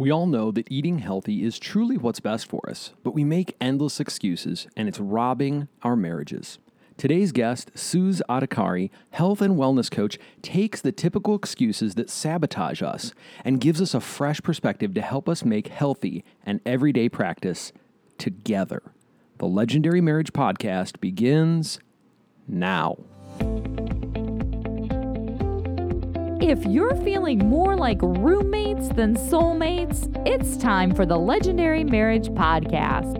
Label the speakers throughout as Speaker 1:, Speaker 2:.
Speaker 1: We all know that eating healthy is truly what's best for us, but we make endless excuses and it's robbing our marriages. Today's guest, Suzz Adhikari, health and wellness coach, takes the typical excuses that sabotage us and gives us a fresh perspective to help us make healthy and everyday practice together. The Legendary Marriage Podcast begins now.
Speaker 2: If you're feeling more like roommates than soulmates, it's time for the Legendary Marriage Podcast.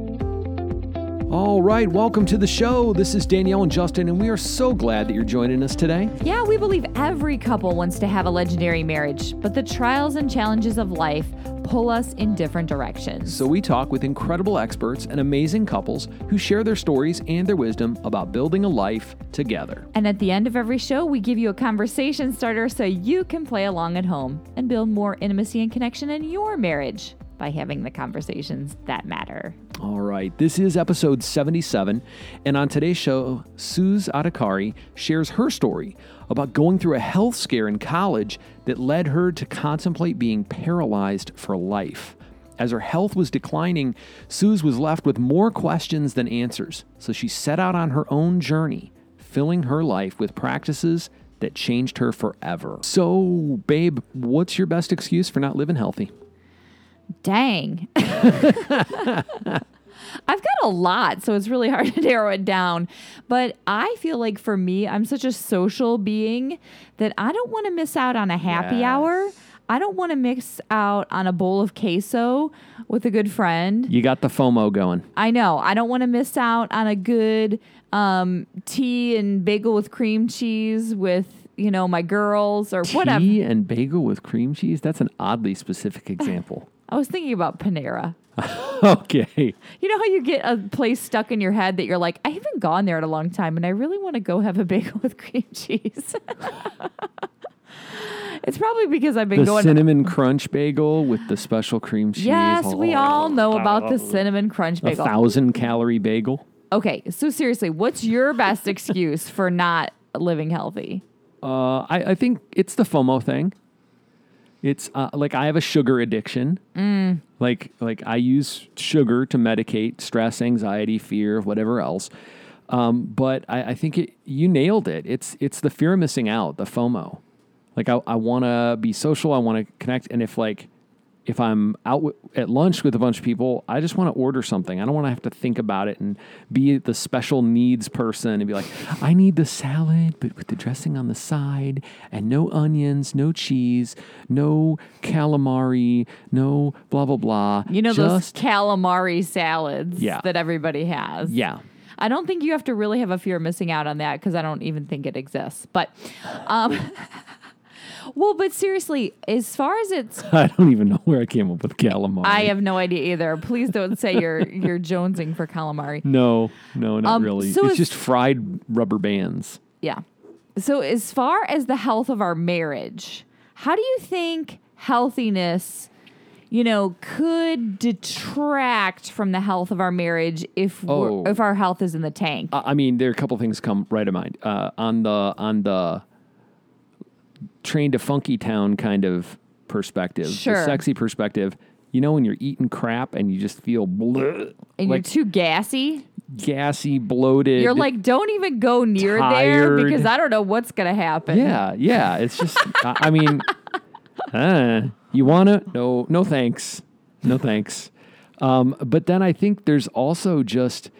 Speaker 1: All right, welcome to the show. This is Danielle and Justin, and we are so glad that you're joining us today.
Speaker 2: Yeah, we believe every couple wants to have a legendary marriage, but the trials and challenges of life pull us in different directions.
Speaker 1: So we talk with incredible experts and amazing couples who share their stories and their wisdom about building a life together.
Speaker 2: And at the end of every show, we give you a conversation starter so you can play along at home and build more intimacy and connection in your marriage by having the conversations that matter.
Speaker 1: All right, this is episode 77, and on today's show, Suzz Adhikari shares her story about going through a health scare in college that led her to contemplate being paralyzed for life. As her health was declining, Suzz was left with more questions than answers, so she set out on her own journey, filling her life with practices that changed her forever. So, babe, what's your best excuse for not living healthy?
Speaker 2: Dang. I've got a lot, so it's really hard to narrow it down. But I feel like for me, I'm such a social being that I don't want to miss out on a happy
Speaker 1: Yes.
Speaker 2: hour. I don't want to miss out on a bowl of queso with a good friend.
Speaker 1: You got the FOMO going.
Speaker 2: I know. I don't want to miss out on a good um, tea and bagel with cream cheese with, you know, my girls or whatever.
Speaker 1: Tea and bagel with cream cheese? That's an oddly specific example.
Speaker 2: I was thinking about Panera.
Speaker 1: okay.
Speaker 2: You know how you get a place stuck in your head that you're like, I haven't gone there in a long time and I really want to go have a bagel with cream cheese. it's probably because I've been
Speaker 1: The
Speaker 2: going.
Speaker 1: cinnamon crunch bagel with the special cream cheese.
Speaker 2: yes, we
Speaker 1: Oh,
Speaker 2: all know about the cinnamon crunch bagel.
Speaker 1: A thousand calorie bagel.
Speaker 2: Okay, so seriously, what's your best excuse for not living healthy?
Speaker 1: Uh, I, I think it's the FOMO thing. It's uh, like I have a sugar addiction.
Speaker 2: Mm.
Speaker 1: Like like I use sugar to medicate stress, anxiety, fear, whatever else. Um, but I, I think it, you nailed it. It's it's the fear of missing out, the FOMO. Like I, I want to be social. I want to connect. And if like if I'm out w- at lunch with a bunch of people, I just want to order something. I don't want to have to think about it and be the special needs person and be like, I need the salad, but with the dressing on the side and no onions, no cheese, no calamari, no blah blah blah.
Speaker 2: You know
Speaker 1: just
Speaker 2: those calamari salads
Speaker 1: Yeah.
Speaker 2: that everybody has.
Speaker 1: yeah.
Speaker 2: I don't think you have to really have a fear of missing out on that because I don't even think it exists. But, um, well, but seriously, as far as it's,
Speaker 1: I don't even know where I came up with calamari.
Speaker 2: I have no idea either. Please don't say you're you're jonesing for calamari.
Speaker 1: no, no, not
Speaker 2: Um,
Speaker 1: really.
Speaker 2: so
Speaker 1: it's
Speaker 2: if-
Speaker 1: just fried rubber bands.
Speaker 2: Yeah. So as far as the health of our marriage, how do you think healthiness, you know, could detract from the health of our marriage if
Speaker 1: Oh.
Speaker 2: if our health is in the tank?
Speaker 1: I I mean, there are a couple things come right to mind. Uh, on the on the train to funky town kind of perspective,
Speaker 2: Sure.
Speaker 1: the sexy perspective. You know, when you're eating crap and you just feel bleh,
Speaker 2: and
Speaker 1: like
Speaker 2: you're too gassy.
Speaker 1: gassy, bloated.
Speaker 2: You're like, don't even go near there because I don't know what's gonna happen.
Speaker 1: yeah, yeah. It's just, I, I mean, uh, you want to? No, no, thanks, no thanks. Um, but then I think there's also just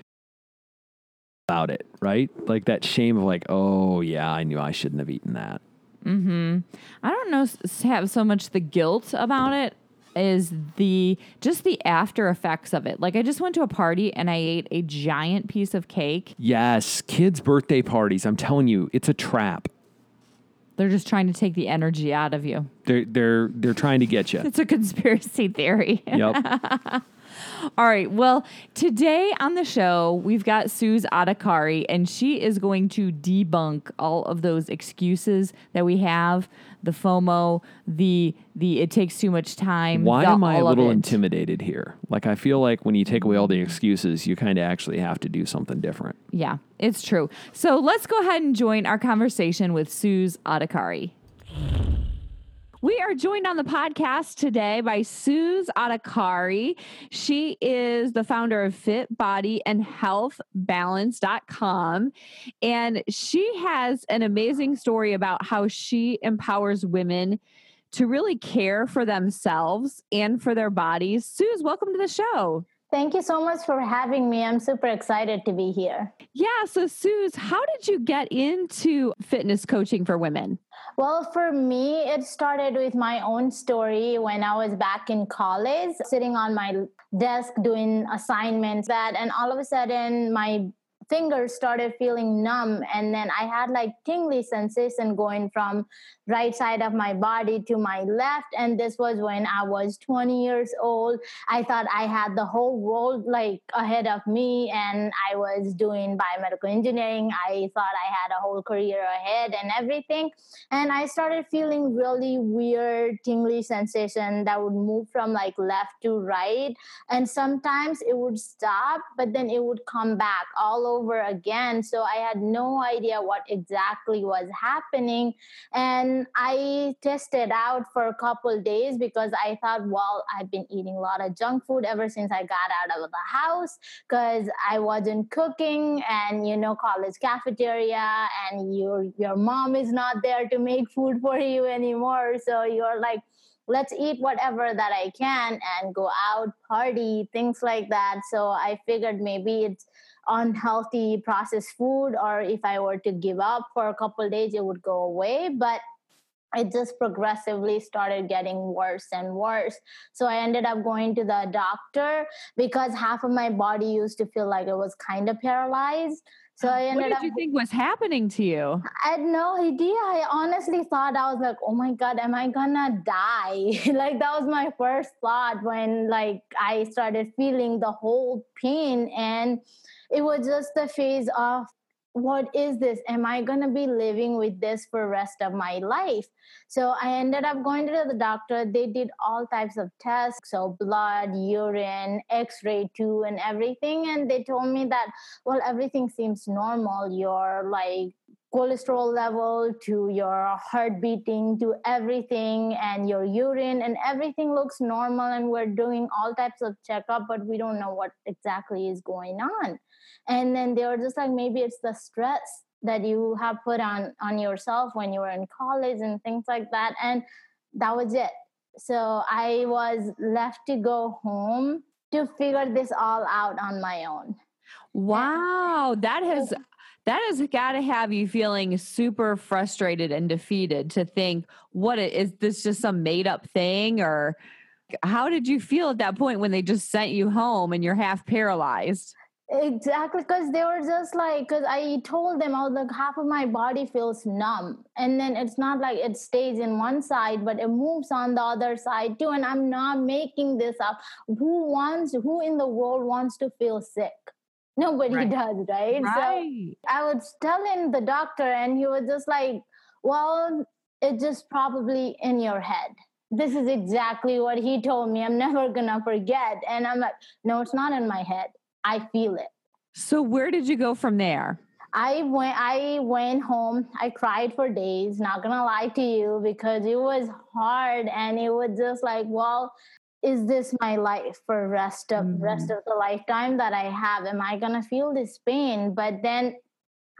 Speaker 1: about it, right? Like that shame of like, oh yeah, I knew I shouldn't have eaten that. Mm-hmm.
Speaker 2: I don't know have so much the guilt about it is the just the after effects of it. Like I just went to a party and I ate a giant piece of cake.
Speaker 1: Yes, kids' birthday parties. I'm telling you, it's a trap.
Speaker 2: They're just trying to take the energy out of you.
Speaker 1: They're they're they're trying to get you.
Speaker 2: It's a conspiracy theory.
Speaker 1: Yep.
Speaker 2: All right. Well, today on the show, we've got Suzz Adhikari, and she is going to debunk all of those excuses that we have the FOMO, the the it takes too much time.
Speaker 1: Why
Speaker 2: the
Speaker 1: am I a little intimidated here? Like I feel like when you take away all the excuses, you kind of actually have to do something different.
Speaker 2: Yeah, it's true. So let's go ahead and join our conversation with Suzz Adhikari. We are joined on the podcast today by Suzz Adhikari. She is the founder of Fit Body and Health Balance.com. And she has an amazing story about how she empowers women to really care for themselves and for their bodies. Suzz, welcome to the show.
Speaker 3: Thank you so much for having me. I'm super excited to be here.
Speaker 2: Yeah. So, Suzz, how did you get into fitness coaching for women?
Speaker 3: Well, for me, it started with my own story when I was back in college, sitting on my desk doing assignments that and all of a sudden my fingers started feeling numb and then i had like tingly sensation going from right side of my body to my left and this was when i was 20 years old. I thought i had the whole world like ahead of me and i was doing biomedical engineering. I thought i had a whole career ahead and everything and i started feeling really weird tingly sensation that would move from like left to right and sometimes it would stop but then it would come back all over over again. So I had no idea what exactly was happening. And I tested out for a couple days because I thought, well, I've been eating a lot of junk food ever since I got out of the house because I wasn't cooking and you know, college cafeteria and your your mom is not there to make food for you anymore. So you're like, let's eat whatever that I can and go out, party, things like that. So I figured maybe it's unhealthy processed food or if i were to give up for a couple days it would go away but it just progressively started getting worse and worse. So I ended up going to the doctor because half of my body used to feel like it was kind of paralyzed. So I ended
Speaker 2: what did
Speaker 3: up,
Speaker 2: you think was happening to you?
Speaker 3: I had no idea. I honestly thought I was like, oh my God, am I gonna die? like that was my first thought when like I started feeling the whole pain and it was just the phase of what is this? Am i going to be living with this for rest of my life? So i ended up going to the doctor. They did all types of tests. So blood urine x-ray too and everything. And they told me that well everything seems normal. Your like cholesterol level to your heart beating to everything and your urine and everything looks normal. And we're doing all types of checkup but we don't know what exactly is going on and then they were just like maybe it's the stress that you have put on on yourself when you were in college and things like that. And that was it. So i was left to go home to figure this all out on my own.
Speaker 2: Wow that has that has got to have you feeling super frustrated and defeated to think what is this just some made up thing? Or how did you feel at that point when they just sent you home and you're half paralyzed
Speaker 3: Exactly, because they were just like, because I told them I was like, half of my body feels numb. And then it's not like it stays in one side, but it moves on the other side too. And I'm not making this up. Who wants, who in the world wants to feel sick? Nobody right. does, right?
Speaker 2: right?
Speaker 3: So I was telling the doctor, and he was just like, well, it's just probably in your head. This is exactly what he told me. I'm never gonna forget. And I'm like, no, it's not in my head I feel it.
Speaker 2: So where did you go from there?
Speaker 3: I went I went home. I cried for days, not gonna lie to you, because it was hard and it was just like, well, is this my life for rest of mm-hmm. rest of the lifetime that I have? Am I gonna feel this pain? But then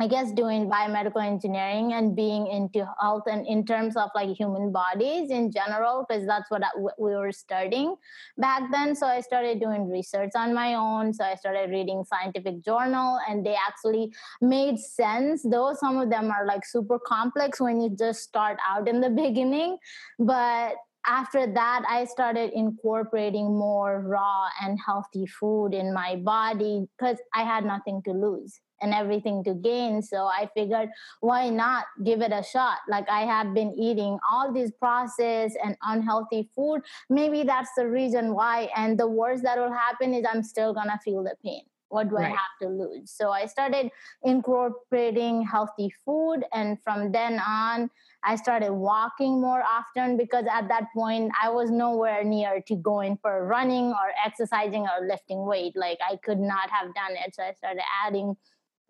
Speaker 3: I guess doing biomedical engineering and being into health and in terms of like human bodies in general, because that's what we were studying back then. So I started doing research on my own. So I started reading scientific journal, and they actually made sense. Though some of them are like super complex when you just start out in the beginning, but after that, I started incorporating more raw and healthy food in my body because I had nothing to lose and everything to gain. So I figured, why not give it a shot? Like I have been eating all these processed and unhealthy food. Maybe that's the reason why. And the worst that will happen is I'm still gonna feel the pain. What do right. I have to lose? So I started incorporating healthy food, and from then on, I started walking more often because at that point I was nowhere near to going for running or exercising or lifting weight. Like I could not have done it. So I started adding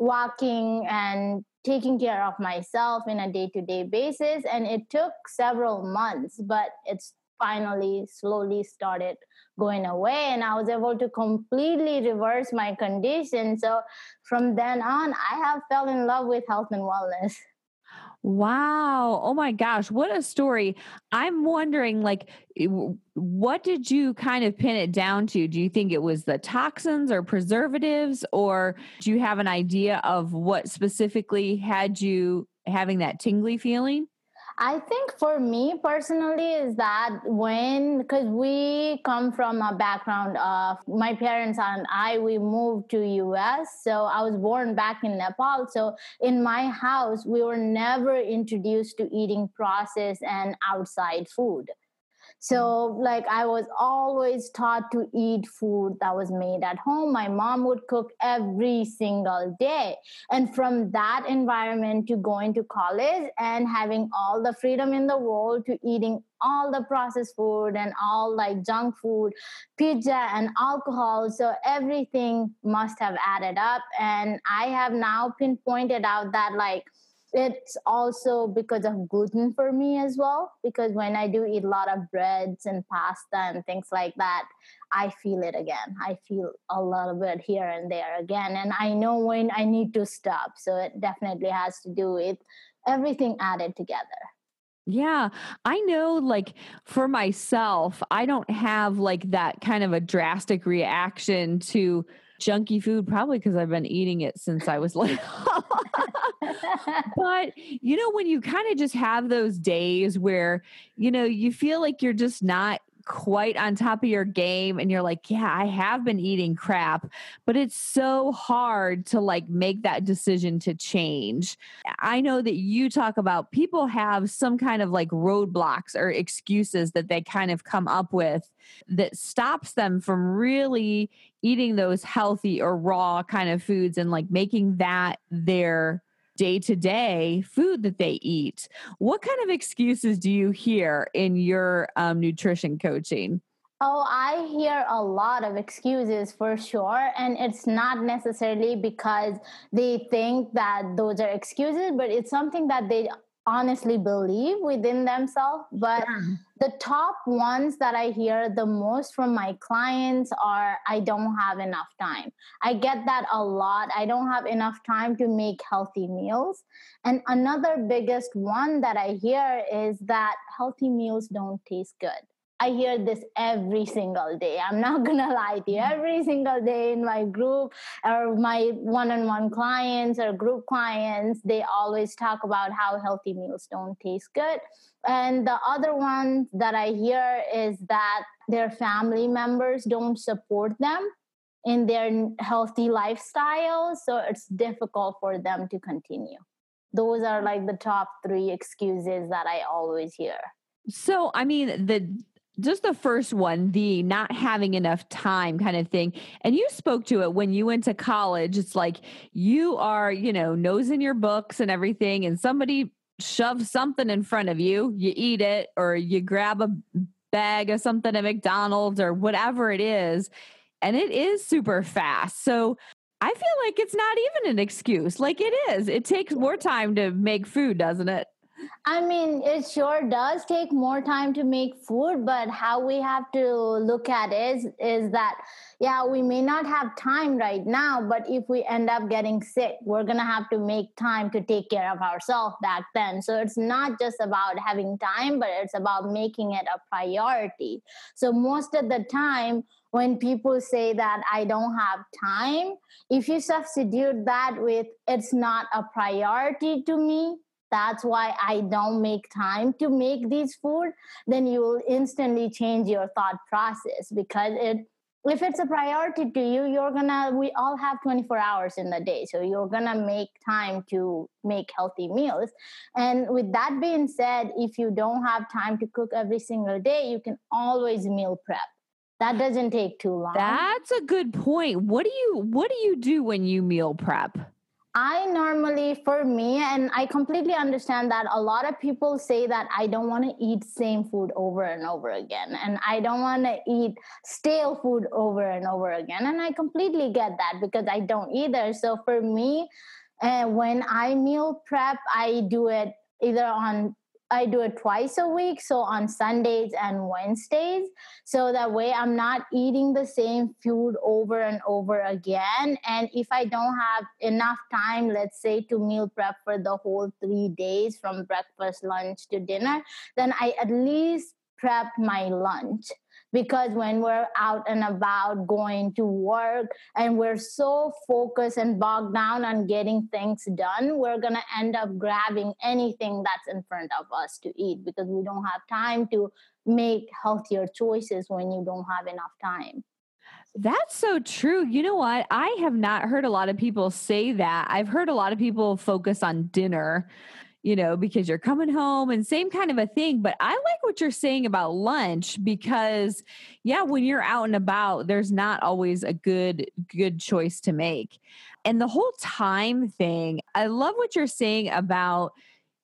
Speaker 3: walking and taking care of myself in a day-to-day basis and it took several months but it's finally slowly started going away and i was able to completely reverse my condition. So from then on i have fell in love with health and wellness
Speaker 2: Wow. Oh my gosh. What a story. I'm wondering, like, eh, what did you kind of pin it down to? Do you think it was the toxins or preservatives, or do you have an idea of what specifically had you having that tingly feeling?
Speaker 3: I think for me personally is that when because we come from a background of my parents and I we moved to US so I was born back in Nepal. So in my house we were never introduced to eating processed and outside food so, mm-hmm. like, I was always taught to eat food that was made at home. My mom would cook every single day. And from that environment to going to college and having all the freedom in the world to eating all the processed food and all like junk food, pizza and alcohol. So everything must have added up. And I have now pinpointed out that, like, it's also because of gluten for me as well because when i do eat a lot of breads and pasta and things like that i feel it again i feel a little bit here and there again and i know when i need to stop so it definitely has to do with everything added together
Speaker 2: yeah, I know like for myself, I don't have like that kind of a drastic reaction to junky food, probably because I've been eating it since I was little. but you know, when you kind of just have those days where, you know, you feel like you're just not quite on top of your game and you're like, yeah, I have been eating crap, but it's so hard to like make that decision to change. I know that you talk about people have some kind of like roadblocks or excuses that they kind of come up with that stops them from really eating those healthy or raw kind of foods and like making that their day to day food that they eat. What kind of excuses do you hear in your um, nutrition coaching?
Speaker 3: Oh, I hear a lot of excuses for sure. And it's not necessarily because they think that those are excuses, but it's something that they honestly believe within themselves. But yeah. the top ones that I hear the most from my clients are I don't have enough time. I get that a lot. I don't have enough time to make healthy meals. And another biggest one that I hear is that healthy meals don't taste good. I hear this every single day. I'm not gonna lie to you. Mm-hmm. Every single day in my group or my one-on-one clients or group clients, they always talk about how healthy meals don't taste good. And the other one that I hear is that their family members don't support them in their healthy lifestyle, so it's difficult for them to continue. Those are like the top three excuses that I always hear.
Speaker 2: So, I mean, the just the first one, the not having enough time kind of thing. And you spoke to it when you went to college. It's like you are, you know, nose in your books and everything, and somebody shoves something in front of you, you eat it, or you grab a bag of something at McDonald's or whatever it is. And it is super fast. So I feel like it's not even an excuse. Like it is. It takes more time to make food, doesn't it?
Speaker 3: I mean, it sure does take more time to make food, but how we have to look at is, is that, yeah, we may not have time right now, but if we end up getting sick, we're to have to make time to take care of ourselves back then. So it's not just about having time, but it's about making it a priority. So most of the time, when people say that I don't have time, if you substitute that with it's not a priority to me, that's why i don't make time to make these food. Then you will instantly change your thought process because it if it's a priority to you you're gonna we all have 24 hours in the day. So you're gonna make time to make healthy meals. And with that being said if you don't have time to cook every single day you can always meal prep. That doesn't take too long.
Speaker 2: That's a good point. What do you what do you do when you meal prep
Speaker 3: I normally, for me, and I completely understand that a lot of people say that I don't want to eat same food over and over again, and I don't want to eat stale food over and over again, and I completely get that because I don't either. So for me, uh, when I meal prep, I do it either on I do it twice a week, so on Sundays and Wednesdays. So that way I'm not eating the same food over and over again. And if I don't have enough time, let's say to meal prep for the whole three days from breakfast, lunch to dinner, then I at least prep my lunch because when we're out and about going to work and we're so focused and bogged down on getting things done, we're going to end up grabbing anything that's in front of us to eat because we don't have time to make healthier choices when you don't have enough time.
Speaker 2: That's so true. You know what? I have not heard a lot of people say that. I've heard a lot of people focus on dinner you know, because you're coming home and same kind of a thing. But I like what you're saying about lunch because, yeah, when you're out and about, there's not always a good, good choice to make. And the whole time thing, I love what you're saying about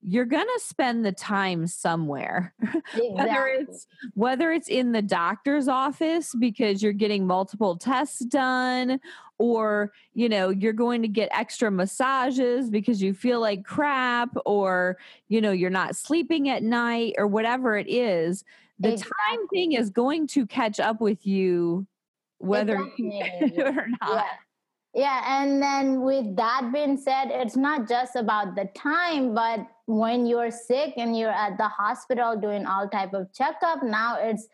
Speaker 2: you're going to spend the time somewhere exactly. whether it's whether it's in the doctor's office because you're getting multiple tests done or you know you're going to get extra massages because you feel like crap or you know you're not sleeping at night or whatever it is the exactly. time thing is going to catch up with you whether you or not
Speaker 3: yeah. yeah and then with that being said it's not just about the time but when you're sick and you're at the hospital doing all type of checkup now it's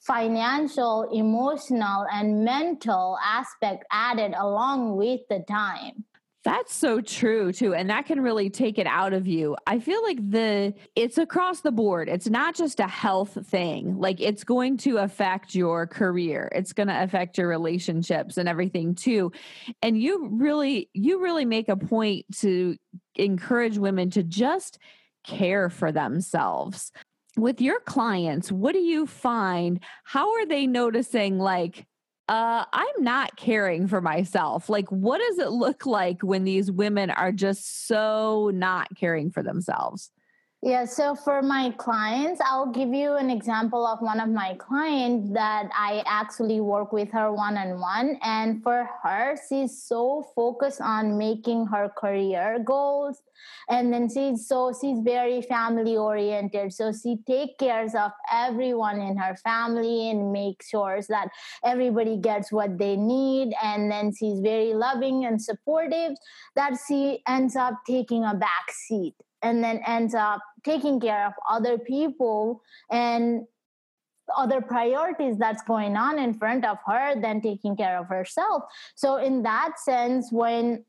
Speaker 3: financial, emotional, and mental aspect added along with the time.
Speaker 2: That's so true too and that can really take it out of you. I feel like the it's across the board. It's not just a health thing. Like it's going to affect your career. It's going to affect your relationships and everything too. And you really you really make a point to encourage women to just care for themselves with your clients, what do you find? How are they noticing, like, uh, I'm not caring for myself? Like, what does it look like when these women are just so not caring for themselves?
Speaker 3: Yeah, so for my clients, I'll give you an example of one of my clients that I actually work with her one on one. And for her, she's so focused on making her career goals. And then she's so she's very family oriented. So she take cares of everyone in her family and make sure that everybody gets what they need. And then she's very loving and supportive that she ends up taking a back seat and then ends up taking care of other people and other priorities that's going on in front of her than taking care of herself. So in that sense when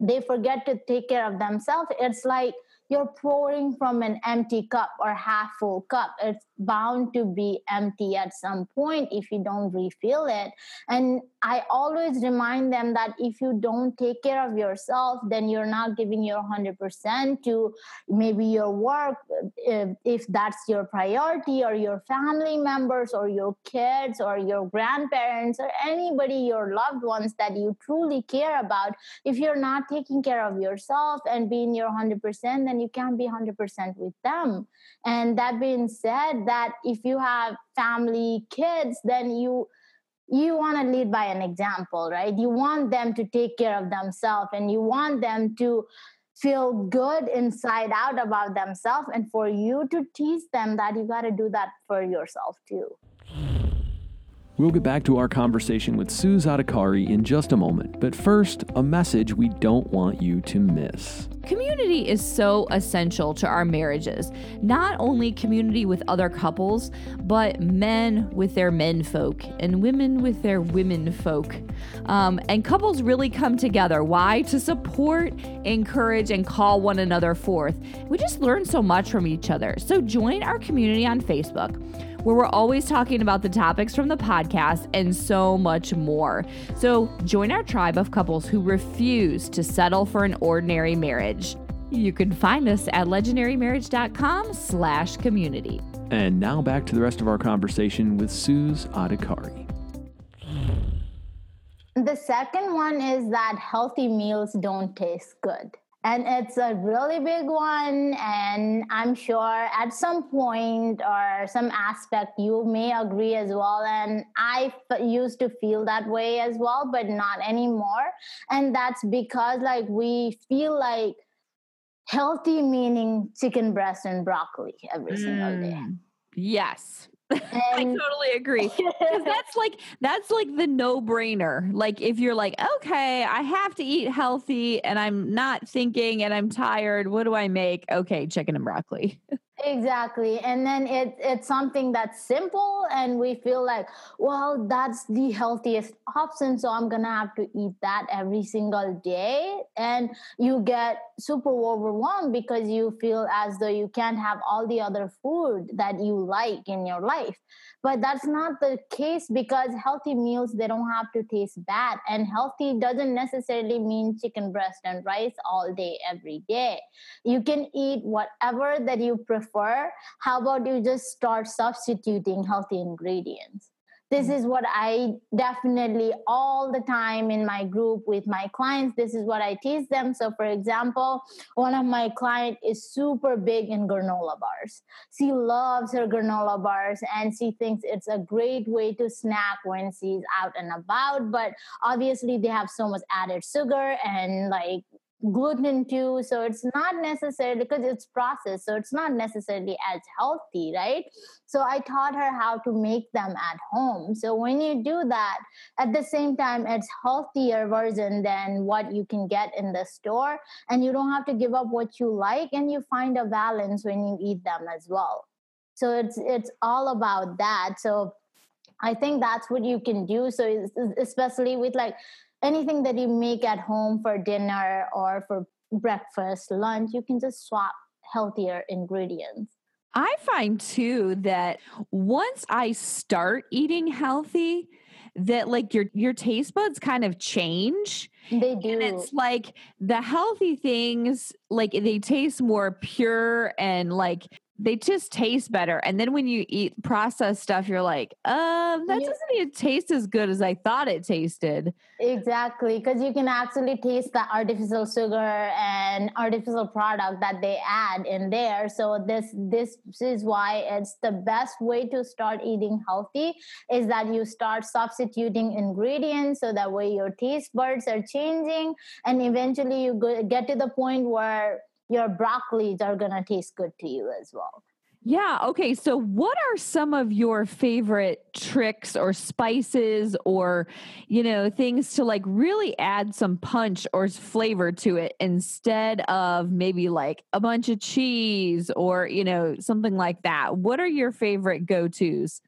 Speaker 3: they forget to take care of themselves it's like you're pouring from an empty cup or half full cup. It's bound to be empty at some point if you don't refill it. And I always remind them that if you don't take care of yourself, then you're not giving your 100% to maybe your work, if, that's your priority, or your family members, or your kids, or your grandparents, or anybody, your loved ones that you truly care about. If you're not taking care of yourself and being your 100%, then you can't be 100% with them. And that being said that if you have family kids then you you want to lead by an example right? You want them to take care of themselves and you want them to feel good inside out about themselves and for you to teach them that you got to do that for yourself too
Speaker 1: We'll get back to our conversation with Sue Adhikari in just a moment, but first, a message we don't want you to miss.
Speaker 2: Community is so essential to our marriages. Not only community with other couples, but men with their men folk and women with their women folk. Um, and couples really come together. Why? To support, encourage, and call one another forth. We just learn so much from each other. So join our community on Facebook where we're always talking about the topics from the podcast and so much more. So join our tribe of couples who refuse to settle for an ordinary marriage. You can find us at legendarymarriage.com slash community.
Speaker 1: And now back to the rest of our conversation with Suzz Adhikari.
Speaker 3: The the second one is that healthy meals don't taste good and it's a really big one and i'm sure at some point or some aspect you may agree as well. And I f- used to feel that way as well but not anymore. And that's because like we feel like healthy meaning chicken breast and broccoli every single day.
Speaker 2: Mm, Yes. I totally agree. 'Cause that's like that's like the no-brainer. Like if you're like, okay, I have to eat healthy and I'm not thinking and I'm tired, what do I make? Okay, chicken and broccoli.
Speaker 3: Exactly. And then it, it's something that's simple, and we feel like, well, that's the healthiest option. So I'm going to have to eat that every single day. And you get super overwhelmed because you feel as though you can't have all the other food that you like in your life. But that's not the case because healthy meals, they don't have to taste bad. And healthy doesn't necessarily mean chicken breast and rice all day, every day. You can eat whatever that you prefer. For how about you just start substituting healthy ingredients? This hmm. is what I definitely all the time in my group with my clients. This is what I teach them. So, for example, one of my client is super big in granola bars. She loves her granola bars and she thinks it's a great way to snack when she's out and about. But obviously, they have so much added sugar and like gluten too so it's not necessarily because it's processed so it's not necessarily as healthy right? So i taught her how to make them at home. So when you do that at the same time it's healthier version than what you can get in the store and you don't have to give up what you like and you find a balance when you eat them as well. So it's it's all about that. So i think that's what you can do. So especially with like anything that you make at home for dinner or for breakfast lunch you can just swap healthier ingredients.
Speaker 2: I find too that once I start eating healthy, that like your your taste buds kind of change.
Speaker 3: They do.
Speaker 2: and it's like the healthy things like they taste more pure and like they just taste better. And then when you eat processed stuff you're like um that doesn't even taste as good as i thought it tasted.
Speaker 3: Exactly because you can actually taste the artificial sugar and artificial product that they add in there. So this this is why it's the best way to start eating healthy is that you start substituting ingredients so that way your taste buds are changing and eventually you go, get to the point where your broccolis are going to taste good to you as well.
Speaker 2: Yeah okay so what are some of your favorite tricks or spices or you know things to like really add some punch or flavor to it instead of maybe like a bunch of cheese or you know something like that? What are your favorite go-to's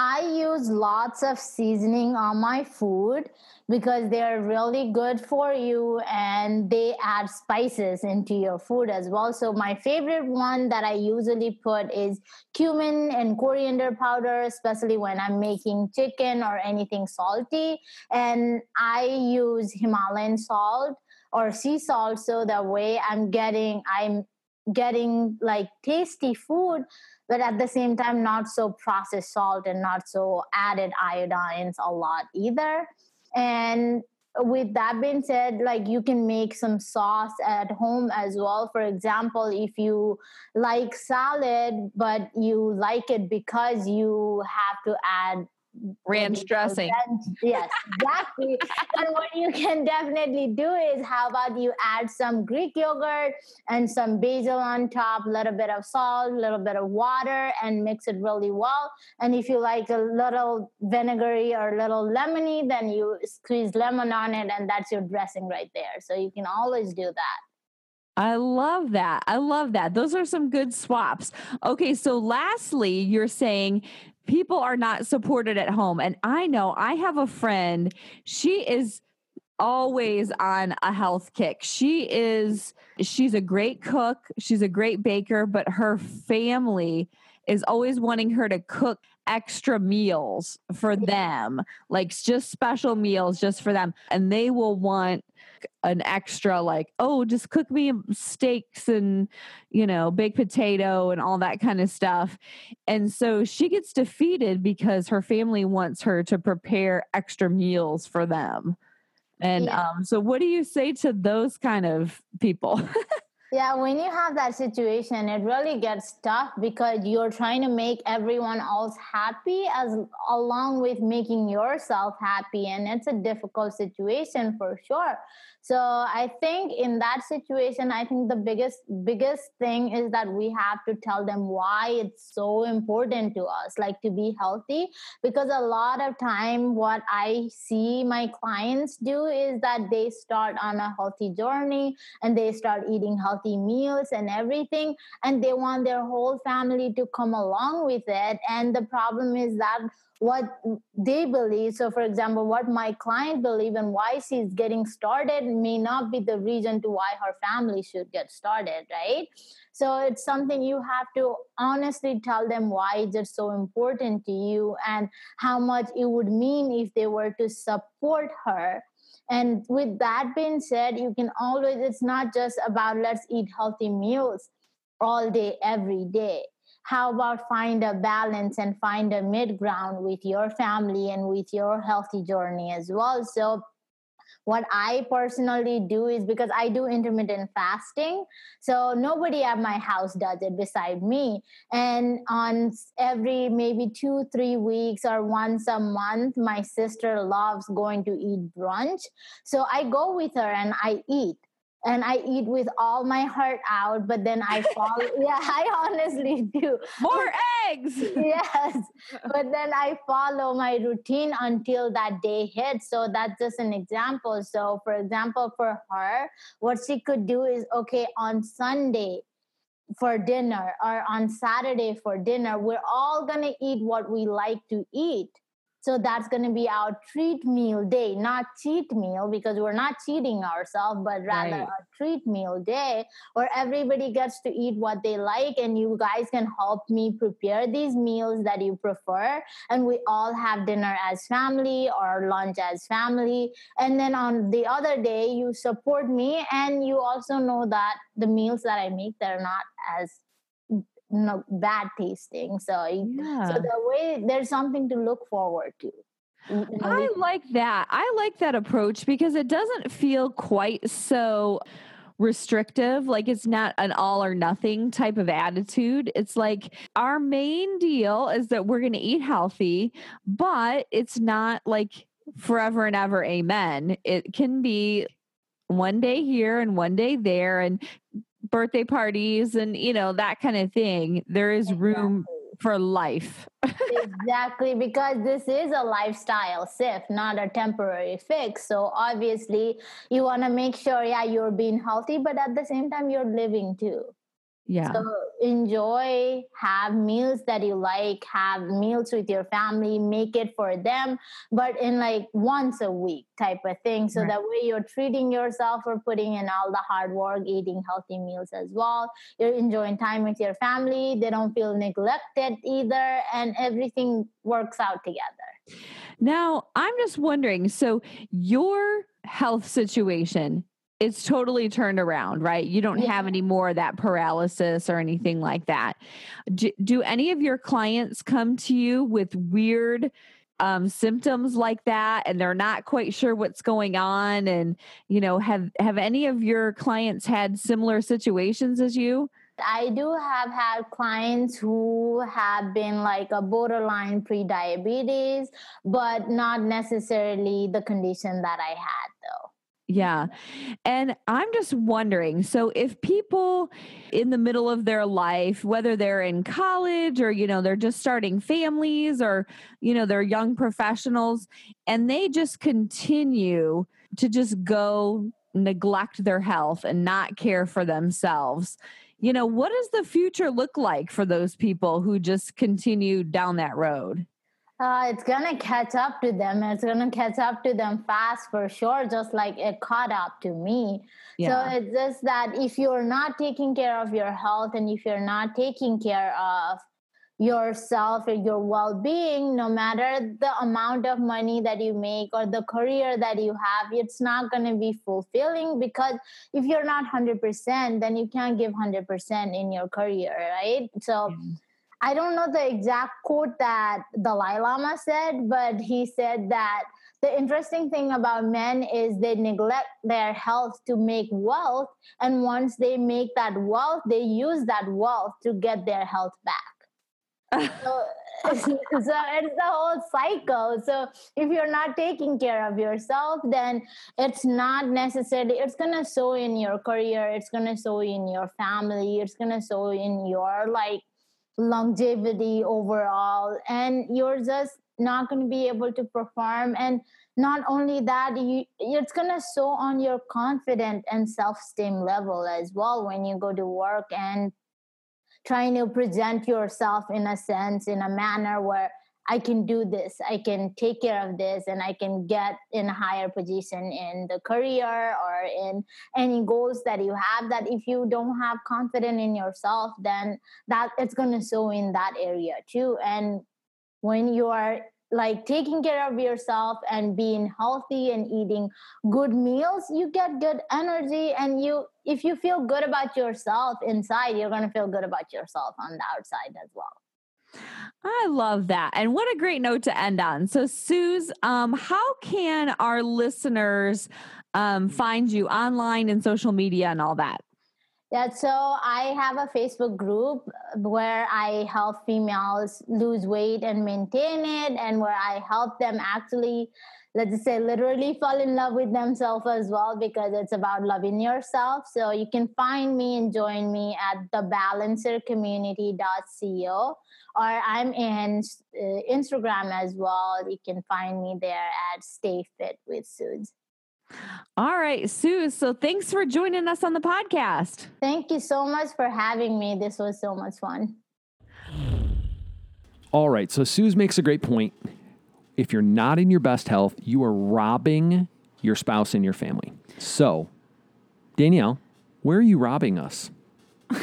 Speaker 3: I use lots of seasoning on my food because they're really good for you and they add spices into your food as well. So, my favorite one that I usually put is cumin and coriander powder, especially when I'm making chicken or anything salty. And I use Himalayan salt or sea salt so that way I'm getting, I'm getting like tasty food but at the same time not so processed salt and not so added iodines a lot either. And with that being said like you can make some sauce at home as well. For example if you like salad but you like it because you have to add
Speaker 2: ranch dressing
Speaker 3: yes exactly and what you can definitely do is how about you add some greek yogurt and some basil on top a little bit of salt a little bit of water and mix it really well and if you like a little vinegary or a little lemony then you squeeze lemon on it and that's your dressing right there so you can always do that
Speaker 2: I love that. I love that. Those are some good swaps. Okay, so lastly, you're saying people are not supported at home. And I know I have a friend, she is always on a health kick. She is she's a great cook, she's a great baker, but her family is always wanting her to cook extra meals for them, like just special meals just for them. And they will want an extra like oh just cook me steaks and you know baked potato and all that kind of stuff and so she gets defeated because her family wants her to prepare extra meals for them And
Speaker 3: Yeah.
Speaker 2: um, so, what do you say to those kind of people?
Speaker 3: Yeah, when you have that situation, it really gets tough because you're trying to make everyone else happy as along with making yourself happy and it's a difficult situation for sure. So, I think in that situation, I think the biggest biggest thing is that we have to tell them why it's so important to us like to be healthy. Because a lot of time what I see my clients do is that they start on a healthy journey and they start eating healthy meals and everything and they want their whole family to come along with it. And the problem is that what they believe. So for example what my client believe and why she's getting started may not be the reason to why her family should get started right? So it's something you have to honestly tell them why is it so important to you and how much it would mean if they were to support her. And with that being said, you can always, it's not just about let's eat healthy meals all day, every day. How about find a balance and find a mid ground with your family and with your healthy journey as well? So, what I personally do is because I do intermittent fasting, so nobody at my house does it beside me. And on every maybe two, three weeks or once a month, my sister loves going to eat brunch. So I go with her and I eat and I eat with all my heart out, but then I fall. yeah, I honestly do.
Speaker 2: More eggs.
Speaker 3: yes, but then I follow my routine until that day hits. So that's just an example. So, for example, for her, what she could do is okay, on Sunday, for dinner or on Saturday for dinner, we're all going to eat what we like to eat. So that's going to be our treat meal day, not cheat meal because we're not cheating ourselves, but rather
Speaker 2: Right.
Speaker 3: a treat meal day where everybody gets to eat what they like and you guys can help me prepare these meals that you prefer and we all have dinner as family or lunch as family and then on the other day you support me and you also know that the meals that I make they're not as no bad tasting so
Speaker 2: Yeah.
Speaker 3: so the way there's something to look forward to You know,
Speaker 2: I like that. I like that approach because it doesn't feel quite so restrictive. Like it's not an all or nothing type of attitude. It's like our main deal is that we're going to eat healthy, but it's not like forever and ever. Amen. It can be one day here and one day there and birthday parties and, you know, that kind of thing. There is room for life.
Speaker 3: exactly because this is a lifestyle shift not a temporary fix so obviously you want to make sure yeah you're being healthy but at the same time you're living too
Speaker 2: Yeah.
Speaker 3: so enjoy have meals that you like have meals with your family make it for them but in like once a week type of thing so
Speaker 2: Right.
Speaker 3: that way you're treating yourself or putting in all the hard work eating healthy meals as well you're enjoying time with your family they don't feel neglected either and everything works out together
Speaker 2: Now, I'm just wondering so your health situation it's totally turned around, right? You don't
Speaker 3: Yeah.
Speaker 2: have any more of that paralysis or anything like that. Do, do any of your clients come to you with weird um, symptoms like that and they're not quite sure what's going on and you know have have any of your clients had similar situations as you
Speaker 3: I do have had clients who have been like a borderline pre-diabetes, but not necessarily the condition that I had though.
Speaker 2: Yeah. And I'm just wondering so if people in the middle of their life, whether they're in college or, you know, they're just starting families or, you know, they're young professionals and they just continue to just go neglect their health and not care for themselves. You know, what does the future look like for those people who just continue down that road?
Speaker 3: Uh, it's gonna catch up to them. It's gonna catch up to them fast for sure, just like it caught up to me.
Speaker 2: Yeah.
Speaker 3: So it's just that if you're not taking care of your health and if you're not taking care of yourself and your well-being no matter the amount of money that you make or the career that you have it's not going to be fulfilling because if you're not 100% then you can't give 100% in your career right so I don't know the exact quote that Dalai Lama said, but he said that the interesting thing about men is they neglect their health to make wealth. And once they make that wealth, they use that wealth to get their health back. so, so it's the whole cycle. So if you're not taking care of yourself, then it's not necessarily, it's going to show in your career, it's going to show in your family, it's going to show in your like longevity overall. And you're just not going to be able to perform and not only that you it's going to show on your confident and self-esteem level as well when you go to work and trying to present yourself in a sense in a manner where I can do this, I can take care of this, and I can get in a higher position in the career or in any goals that you have. That if you don't have confidence in yourself, then that it's gonna show in that area too. And when you are like taking care of yourself and being healthy and eating good meals you get good energy and you if you feel good about yourself inside you're going to feel good about yourself on the outside as well
Speaker 2: I love that. And what a great note to end on. So, Suzz, um, how can our listeners um, find you online and social media and all that?
Speaker 3: Yeah, so I have a Facebook group where I help females lose weight and maintain it, and where I help them actually, let's say, literally fall in love with themselves as well, because it's about loving yourself. So you can find me and join me at the thebalancercommunity.co, or I'm in uh, Instagram as well. You can find me there at Stay Fit with Suzz.
Speaker 2: All right, Sue. So thanks for joining us on the podcast.
Speaker 3: Thank you so much for having me. This was so much fun.
Speaker 1: All right. So Suzz makes a great point. If you're not in your best health, you are robbing your spouse and your family. So, Danielle, where are you robbing us?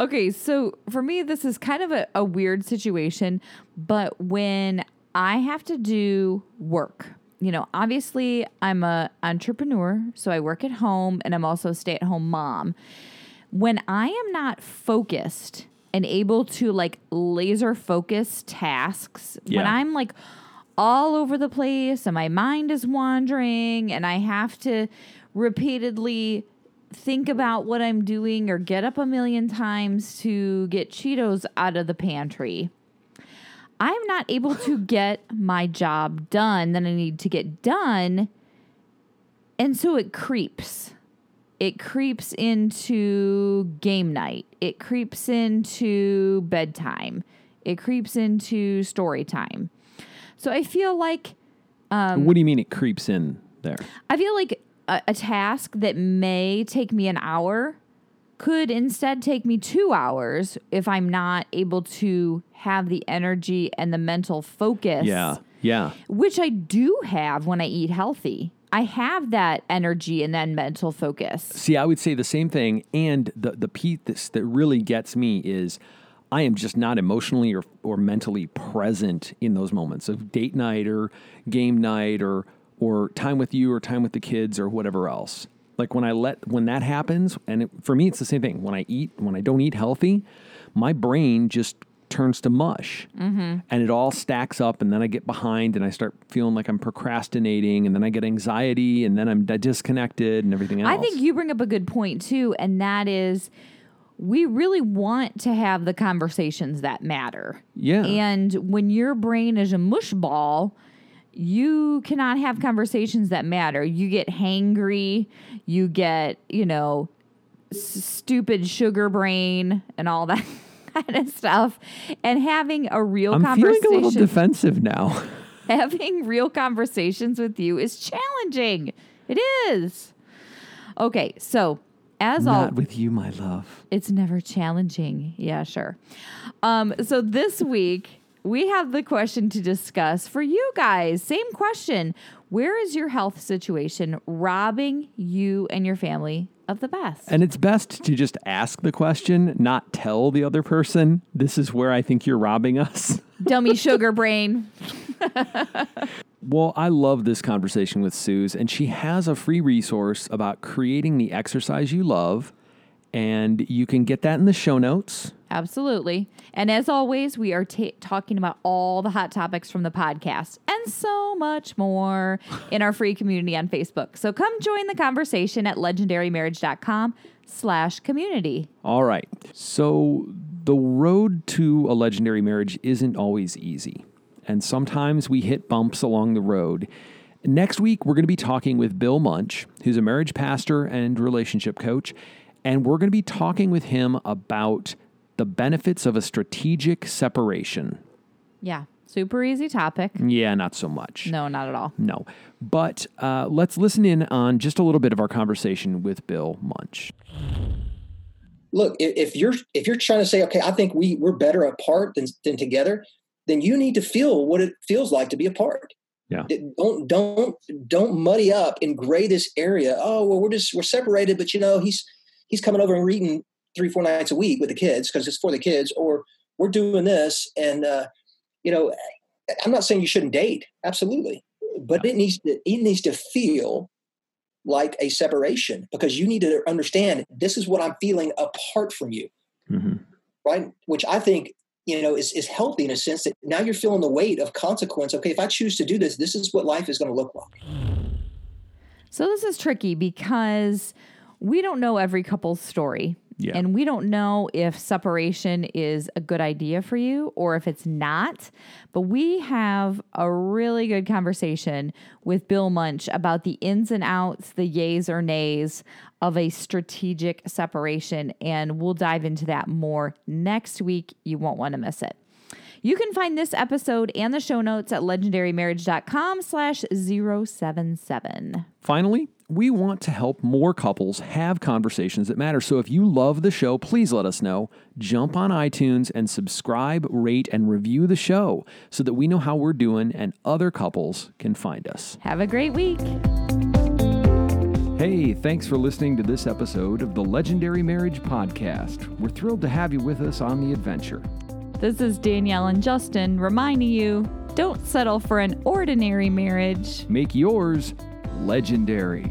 Speaker 2: okay. So for me, this is kind of a, a weird situation, but when I have to do work, you know, obviously I'm a entrepreneur, so I work at home and I'm also a stay-at-home mom. When I am not focused and able to like laser focus tasks, yeah. when I'm like all over the place and my mind is wandering and I have to repeatedly think about what I'm doing or get up a million times to get Cheetos out of the pantry I'm not able to get my job done that I need to get done. And so it creeps. It creeps into game night. It creeps into bedtime. It creeps into story time. So I feel like. Um,
Speaker 1: what do you mean it creeps in there?
Speaker 2: I feel like a, a task that may take me an hour could instead take me two hours if I'm not able to have the energy and the mental focus.
Speaker 1: Yeah. Yeah.
Speaker 2: Which I do have when I eat healthy. I have that energy and then mental focus.
Speaker 1: See, I would say the same thing. And the, the piece that really gets me is I am just not emotionally or, or mentally present in those moments of date night or game night or or time with you or time with the kids or whatever else. Like when I let when that happens, and it, for me it's the same thing. When I eat, when I don't eat healthy, my brain just turns to mush, mm-hmm. and it all stacks up, and then I get behind, and I start feeling like I'm procrastinating, and then I get anxiety, and then I'm disconnected, and everything else.
Speaker 2: I think you bring up a good point too, and that is we really want to have the conversations that matter.
Speaker 1: Yeah.
Speaker 2: And when your brain is a mush ball, you cannot have conversations that matter. You get hangry, you get, you know, s- stupid sugar brain and all that kind of stuff. And having a real
Speaker 1: I'm
Speaker 2: conversation.
Speaker 1: feeling a little defensive now.
Speaker 2: having real conversations with you is challenging. It is. Okay, so as
Speaker 1: Not
Speaker 2: all
Speaker 1: with you, my love.
Speaker 2: It's never challenging. Yeah, sure. Um, so this week we have the question to discuss for you guys. Same question. Where is your health situation robbing you and your family of the best?
Speaker 1: And it's best to just ask the question, not tell the other person, this is where I think you're robbing us.
Speaker 2: Dummy sugar brain.
Speaker 1: well, I love this conversation with Suzz, and she has a free resource about creating the exercise you love and you can get that in the show notes.
Speaker 2: Absolutely. And as always, we are ta- talking about all the hot topics from the podcast and and so much more in our free community on Facebook. So come join the conversation at legendarymarriage.com slash community.
Speaker 1: All right. So the road to a legendary marriage isn't always easy. And sometimes we hit bumps along the road. Next week, we're going to be talking with Bill Munch, who's a marriage pastor and relationship coach. And we're going to be talking with him about the benefits of a strategic separation.
Speaker 2: Yeah, super easy topic.
Speaker 1: Yeah, not so much.
Speaker 2: No, not at all.
Speaker 1: No. But uh, let's listen in on just a little bit of our conversation with Bill Munch.
Speaker 4: Look, if you're if you're trying to say, okay, I think we we're better apart than than together, then you need to feel what it feels like to be apart.
Speaker 1: Yeah.
Speaker 4: Don't don't don't muddy up and gray this area. Oh well, we're just we're separated, but you know he's he's coming over and reading three four nights a week with the kids because it's for the kids, or we're doing this, and uh, you know, I'm not saying you shouldn't date, absolutely, but it needs to it needs to feel like a separation because you need to understand this is what I'm feeling apart from you, mm-hmm. right? Which I think you know is, is healthy in a sense that now you're feeling the weight of consequence okay if i choose to do this this is what life is going to look like
Speaker 2: so this is tricky because we don't know every couple's story
Speaker 1: yeah.
Speaker 2: And we don't know if separation is a good idea for you or if it's not. But we have a really good conversation with Bill Munch about the ins and outs, the yays or nays of a strategic separation. And we'll dive into that more next week. You won't want to miss it. You can find this episode and the show notes at legendarymarriage.com slash 077.
Speaker 1: Finally, we want to help more couples have conversations that matter. So if you love the show, please let us know. Jump on iTunes and subscribe, rate, and review the show so that we know how we're doing and other couples can find us.
Speaker 2: Have a great week.
Speaker 1: Hey, thanks for listening to this episode of the Legendary Marriage Podcast. We're thrilled to have you with us on the adventure.
Speaker 2: This is Danielle and Justin reminding you don't settle for an ordinary marriage.
Speaker 1: Make yours legendary.